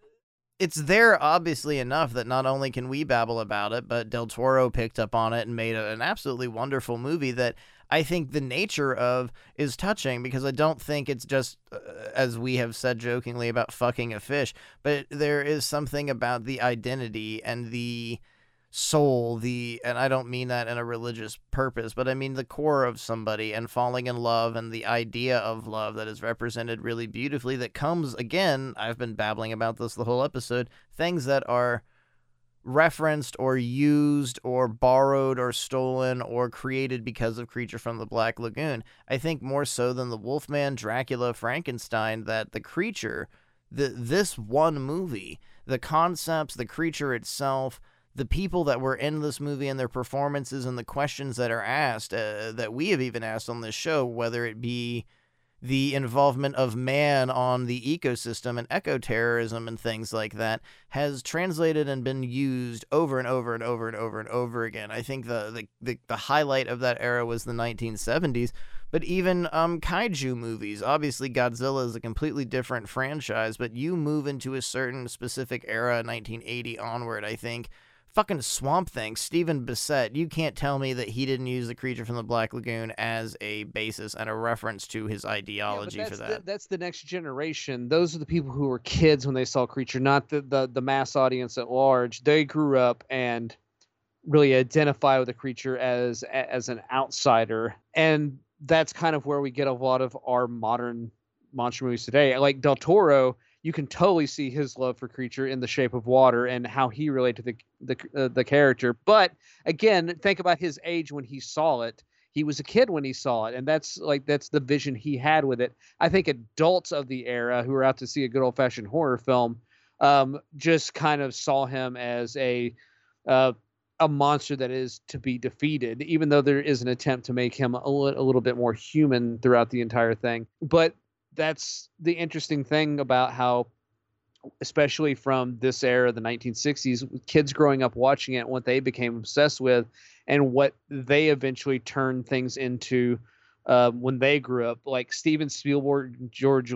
it's there obviously enough that not only can we babble about it, but Del Toro picked up on it and made an absolutely wonderful movie that I think the nature of is touching because I don't think it's just uh, as we have said jokingly about fucking a fish, but there is something about the identity and the soul the and I don't mean that in a religious purpose but I mean the core of somebody and falling in love and the idea of love that is represented really beautifully that comes again I've been babbling about this the whole episode things that are referenced or used or borrowed or stolen or created because of Creature from the Black Lagoon. I think more so than the Wolfman, Dracula, Frankenstein, that the creature, the this one movie, the concepts, the creature itself, the people that were in this movie and their performances and the questions that are asked uh, that we have even asked on this show, whether it be the involvement of man on the ecosystem and ecoterrorism and things like that has translated and been used over and over and over and over and over again. I think the the, the, the highlight of that era was the 1970s, but even um, kaiju movies. Obviously, Godzilla is a completely different franchise, but you move into a certain specific era, 1980 onward, I think, fucking Swamp Thing, Stephen Bissette, you can't tell me that he didn't use the creature from the Black Lagoon as a basis and a reference to his ideology yeah, for that. The, that's the next generation. Those are the people who were kids when they saw Creature, not the, the, the mass audience at large. They grew up and really identify with the creature as as an outsider. And that's kind of where we get a lot of our modern monster movies today. Like Del Toro you can totally see his love for creature in the shape of water and how he related to the the uh, the character. But again think about his age when he saw it. He was a kid when he saw it and that's like that's the vision he had with it. I think adults of the era who are out to see a good old fashioned horror film um, just kind of saw him as a uh, a monster that is to be defeated even though there is an attempt to make him a, li- a little bit more human throughout the entire thing. But that's the interesting thing about how especially from this era the 1960s kids growing up watching it what they became obsessed with and what they eventually turned things into uh, when they grew up. Like steven spielberg george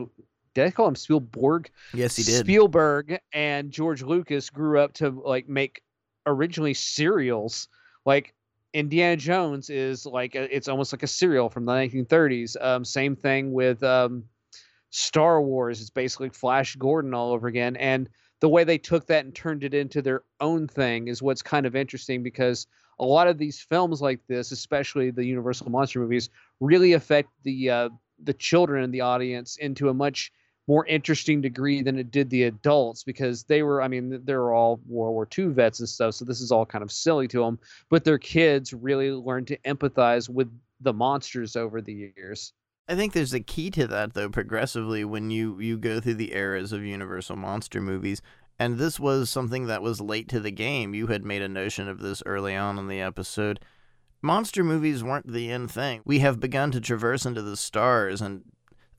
did i call him spielberg yes, he did. spielberg and george lucas grew up to like make originally serials. Like indiana jones is like a, it's almost like a serial from the 1930s um, same thing with um, Star Wars. It's basically Flash Gordon all over again. And the way they took that and turned it into their own thing is what's kind of interesting because a lot of these films like this, especially the Universal monster movies, really affect the uh, the children in the audience into a much more interesting degree than it did the adults because they were, I mean, they're all World War II vets and stuff, so this is all kind of silly to them. But their kids really learned to empathize with the monsters over the years. I think there's a key to that though progressively when you you go through the eras of Universal monster movies and this was something that was late to the game. You had made a notion of this early on in the episode. Monster movies weren't the end thing. We have begun to traverse into the stars and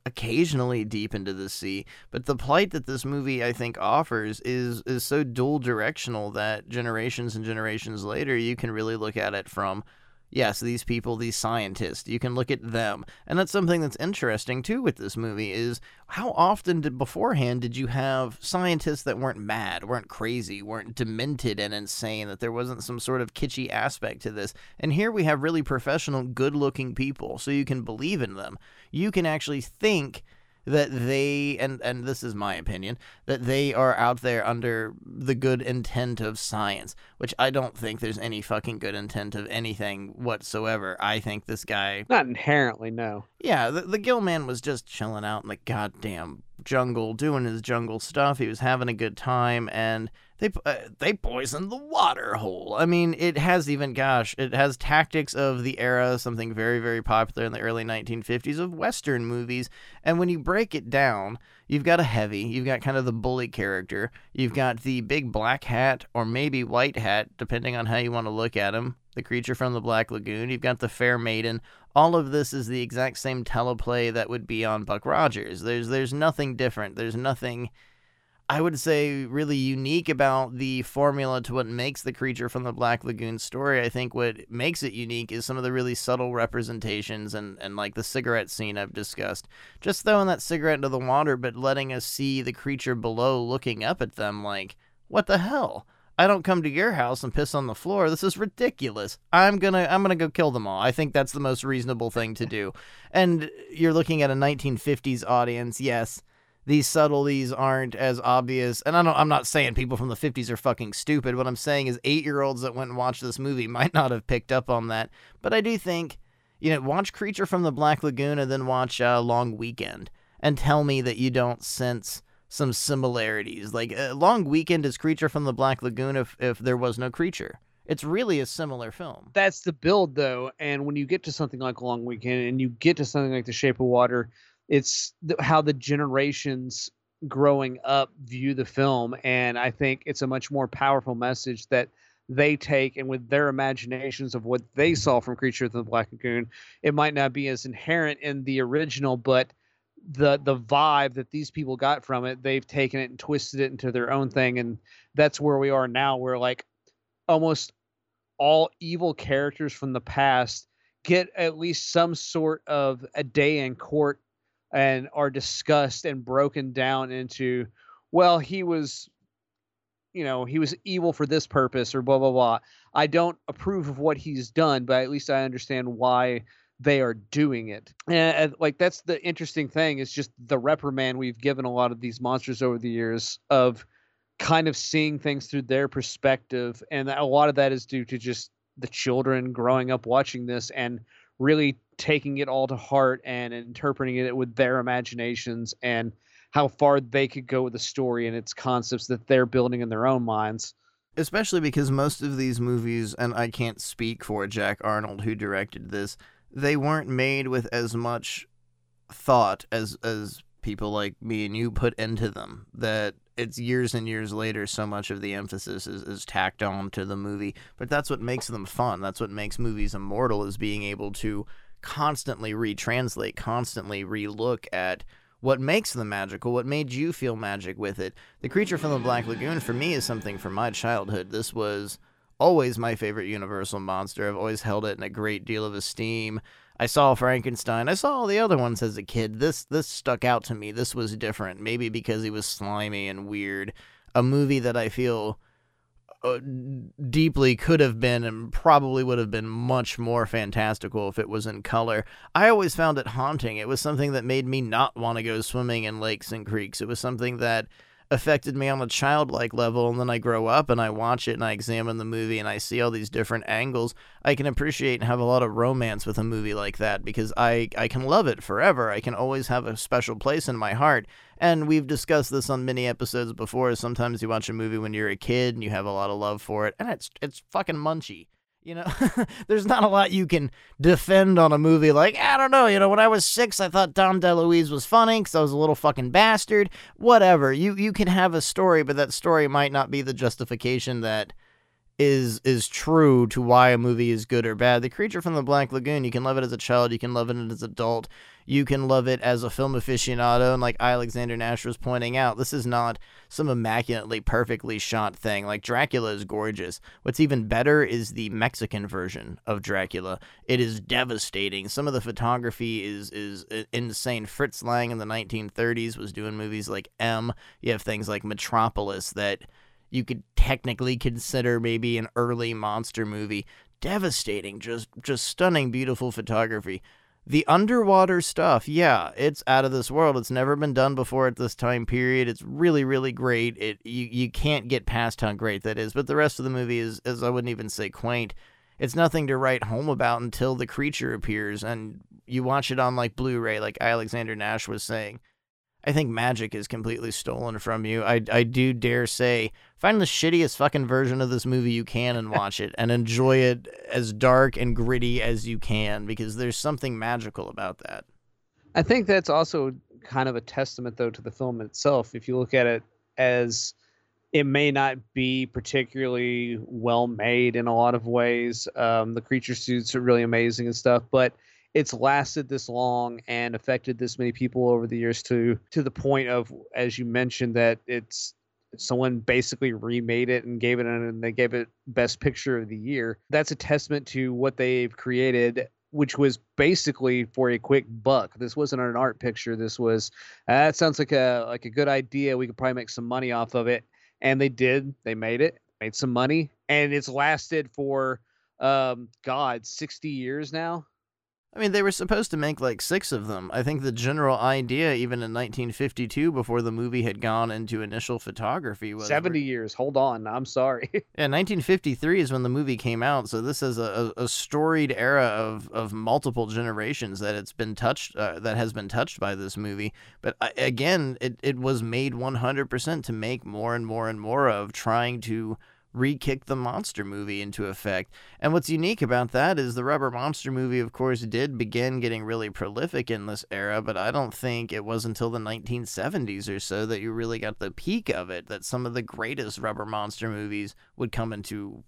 occasionally deep into the sea, but the plight that this movie I think offers is is so dual directional that generations and generations later you can really look at it from yes, these people, these scientists, you can look at them. And that's something that's interesting too with this movie is how often did beforehand did you have scientists that weren't mad, weren't crazy, weren't demented and insane, that there wasn't some sort of kitschy aspect to this. And here we have really professional, good-looking people, so you can believe in them. You can actually think that they and and this is my opinion that they are out there under the good intent of science which i don't think there's any fucking good intent of anything whatsoever. I think this guy not inherently no. Yeah the, the gill man was just chilling out in the goddamn jungle doing his jungle stuff. He was having a good time and they uh, they poisoned the water hole. I mean, it has even gosh, it has tactics of the era, something very very popular in the early 1950s of western movies. And when you break it down, you've got a heavy, you've got kind of the bully character, you've got the big black hat or maybe white hat, depending on how you want to look at him. The creature from the Black Lagoon. You've got the fair maiden. All of this is the exact same teleplay that would be on Buck Rogers. There's there's nothing different. There's nothing I would say, really unique about the formula to what makes the creature from the Black Lagoon story. I think what makes it unique is some of the really subtle representations and, and like the cigarette scene I've discussed. Just throwing that cigarette into the water, but letting us see the creature below looking up at them like, what the hell? I don't come to your house and piss on the floor. This is ridiculous. I'm gonna I'm gonna go kill them all. I think that's the most reasonable thing to do. And you're looking at a 1950s audience, yes these subtleties aren't as obvious. And I don't, I'm not saying people from the 50s are fucking stupid. What I'm saying is eight year olds that went and watched this movie might not have picked up on that. But I do think, you know, watch Creature from the Black Lagoon and then watch uh, Long Weekend and tell me that you don't sense some similarities. Like, uh, Long Weekend is Creature from the Black Lagoon if, if there was no creature. It's really a similar film. That's the build, though. And when you get to something like Long Weekend and you get to something like The Shape of Water, it's how the generations growing up view the film and i think it's a much more powerful message that they take and with their imaginations of what they saw from creature of the black lagoon it might not be as inherent in the original but the the vibe that these people got from it they've taken it and twisted it into their own thing and that's where we are now where like almost all evil characters from the past get at least some sort of a day in court and are discussed and broken down into well he was you know, he was evil for this purpose or blah blah blah. I don't approve of what he's done, but at least I understand why they are doing it. And, like that's the interesting thing is just the reprimand we've given a lot of these monsters over the years of kind of seeing things through their perspective and a lot of that is due to just the children growing up watching this and really taking it all to heart and interpreting it with their imaginations and how far they could go with the story and its concepts that they're building in their own minds. Especially because most of these movies, and I can't speak for Jack Arnold who directed this, they weren't made with as much thought as as people like me and you put into them. That it's years and years later, so much of the emphasis is, is tacked on to the movie. But that's what makes them fun. That's what makes movies immortal is being able to constantly retranslate, constantly relook at what makes them magical, what made you feel magic with it. The creature from the Black Lagoon for me is something from my childhood. This was always my favorite Universal monster. I've always held it in a great deal of esteem. I saw Frankenstein. I saw all the other ones as a kid. This this stuck out to me. This was different. Maybe because he was slimy and weird. A movie that I feel Uh, deeply could have been and probably would have been much more fantastical if it was in color. I always found it haunting. It was something that made me not want to go swimming in lakes and creeks. It was something that affected me on a childlike level and then I grow up and I watch it and I examine the movie and I see all these different angles, I can appreciate and have a lot of romance with a movie like that because I I can love it forever. I can always have a special place in my heart. And we've discussed this on many episodes before. Sometimes you watch a movie when you're a kid and you have a lot of love for it and it's it's fucking munchy. You know, there's not a lot you can defend on a movie like, I don't know, you know, when I was six, I thought Dom DeLuise was funny because I was a little fucking bastard. Whatever. You, you can have a story, but that story might not be the justification that is is true to why a movie is good or bad. The Creature from the Black Lagoon, you can love it as a child, you can love it as an adult, you can love it as a film aficionado, and like Alexander Nash was pointing out, this is not some immaculately perfectly shot thing. Like Dracula is gorgeous. What's even better is the Mexican version of Dracula. It is devastating. Some of the photography is is uh, insane. Fritz Lang in the 1930s was doing movies like M. You have things like Metropolis that you could technically consider maybe an early monster movie. Devastating, just just stunning, beautiful photography. The underwater stuff, yeah, it's out of this world. It's never been done before at this time period. It's really, really great. It you, you can't get past how great that is. But the rest of the movie is, is I wouldn't even say quaint. It's nothing to write home about until the creature appears and you watch it on like Blu-ray, like Alexander Nash was saying. I think magic is completely stolen from you. I, I do dare say, find the shittiest fucking version of this movie you can and watch it and enjoy it as dark and gritty as you can because there's something magical about that. I think that's also kind of a testament, though, to the film itself. If you look at it as it may not be particularly well made in a lot of ways, um, the creature suits are really amazing and stuff, but it's lasted this long and affected this many people over the years to to the point of as you mentioned that it's someone basically remade it and gave it and they gave it best picture of the year. That's a testament to what they've created which was basically for a quick buck. This wasn't an art picture. This was uh, that sounds like a like a good idea. We could probably make some money off of it. And they did. They made it made some money. And it's lasted for um god 60 years now I mean, they were supposed to make like six of them. I think the general idea, even in 1952, before the movie had gone into initial photography, was 70 years. Hold on. I'm sorry. yeah, 1953 is when the movie came out. So this is a, a storied era of, of multiple generations that it's been touched, uh, that has been touched by this movie. But uh, again, it, it was made 100% to make more and more and more of, trying to re-kick the monster movie into effect. And what's unique about that is the Rubber Monster movie, of course, did begin getting really prolific in this era, but I don't think it was until the 1970s or so that you really got the peak of it, that some of the greatest Rubber Monster movies would come into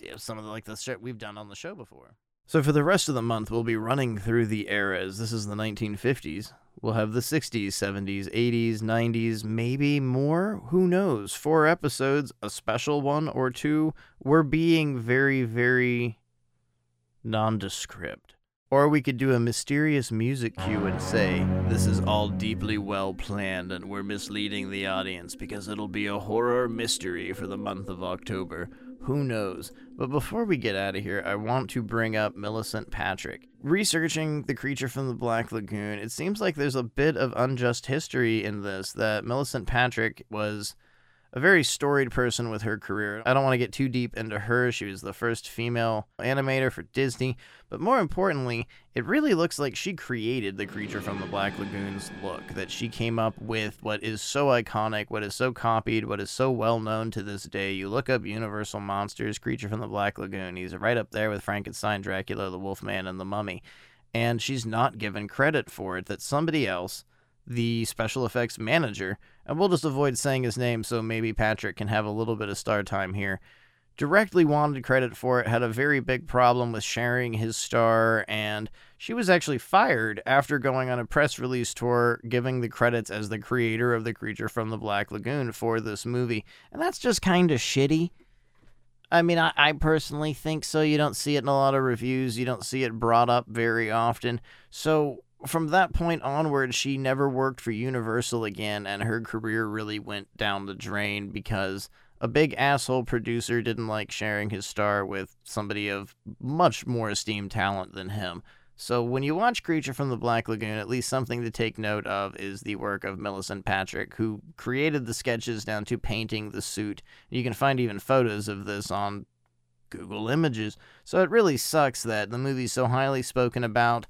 you know, some of the, like the shit we've done on the show before. So for the rest of the month, we'll be running through the eras. This is the 1950s. We'll have the 60s, 70s, 80s, 90s, maybe more. Who knows? Four episodes, a special one or two. We're being very, very nondescript. Or we could do a mysterious music cue and say, This is all deeply well planned and we're misleading the audience because it'll be a horror mystery for the month of October. Who knows? But before we get out of here, I want to bring up Millicent Patrick. Researching the creature from the Black Lagoon, it seems like there's a bit of unjust history in this that Millicent Patrick was a very storied person with her career. I don't want to get too deep into her. She was the first female animator for Disney, but more importantly, it really looks like she created the creature from the Black Lagoon's look, that she came up with what is so iconic, what is so copied, what is so well known to this day. You look up Universal Monsters, Creature from the Black Lagoon, he's right up there with Frankenstein, Dracula, the Wolfman, and the Mummy. And she's not given credit for it, that somebody else the special effects manager, and we'll just avoid saying his name so maybe Patrick can have a little bit of star time here. Directly wanted credit for it, had a very big problem with sharing his star, and she was actually fired after going on a press release tour giving the credits as the creator of the creature from the Black Lagoon for this movie. And that's just kind of shitty. I mean, I, I personally think so. You don't see it in a lot of reviews, you don't see it brought up very often. So from that point onward, she never worked for Universal again, and her career really went down the drain because a big asshole producer didn't like sharing his star with somebody of much more esteemed talent than him. So when you watch Creature from the Black Lagoon, at least something to take note of is the work of Millicent Patrick, who created the sketches down to painting the suit. You can find even photos of this on Google Images. So it really sucks that the movie's so highly spoken about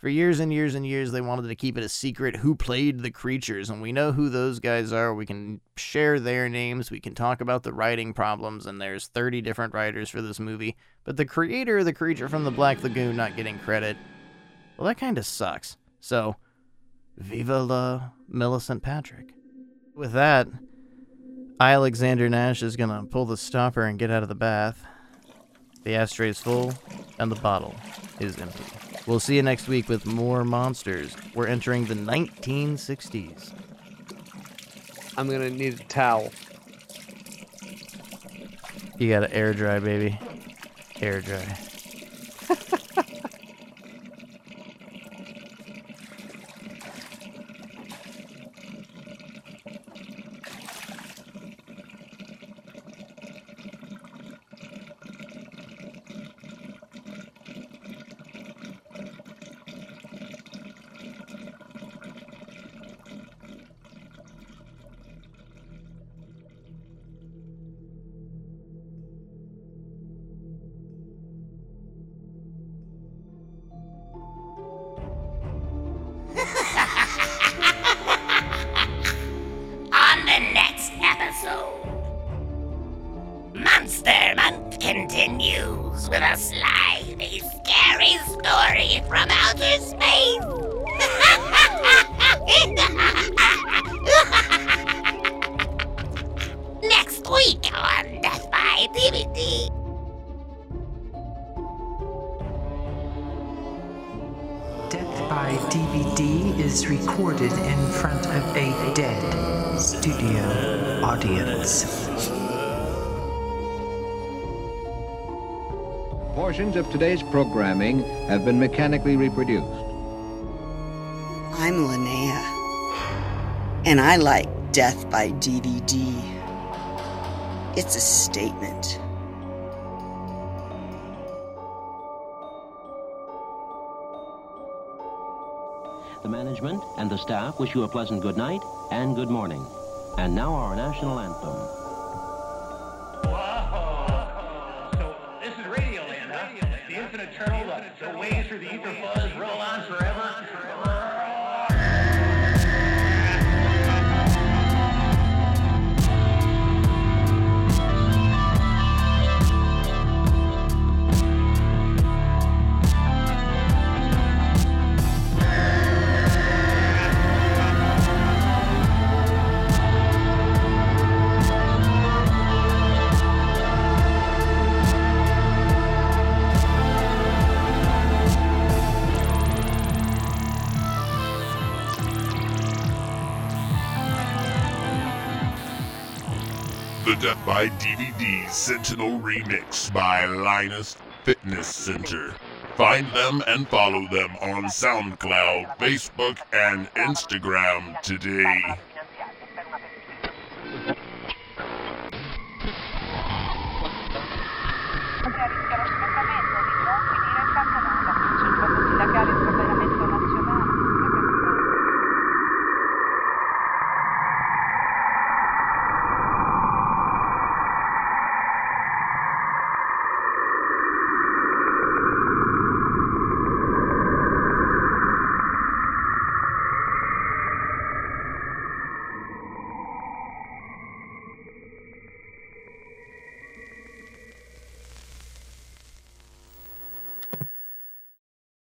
for years and years and years, they wanted to keep it a secret who played the creatures, and we know who those guys are. We can share their names, we can talk about the writing problems, and there's 30 different writers for this movie. But the creator of the creature from the Black Lagoon not getting credit, well, that kind of sucks. So, viva la Millicent Patrick. With that, Alexander Nash is gonna pull the stopper and get out of the bath. The ashtray is full, and the bottle is empty. We'll see you next week with more monsters. We're entering the 1960s. I'm gonna need a towel. You gotta air dry, baby. Air dry. have mechanically reproduced. I'm Linnea, and I like Death by DVD. It's a statement. The management and the staff wish you a pleasant good night and good morning. And now our national anthem. The Death by DVD Sentinel Remix by Linus Fitness Center. Find them and follow them on SoundCloud, Facebook, and Instagram today.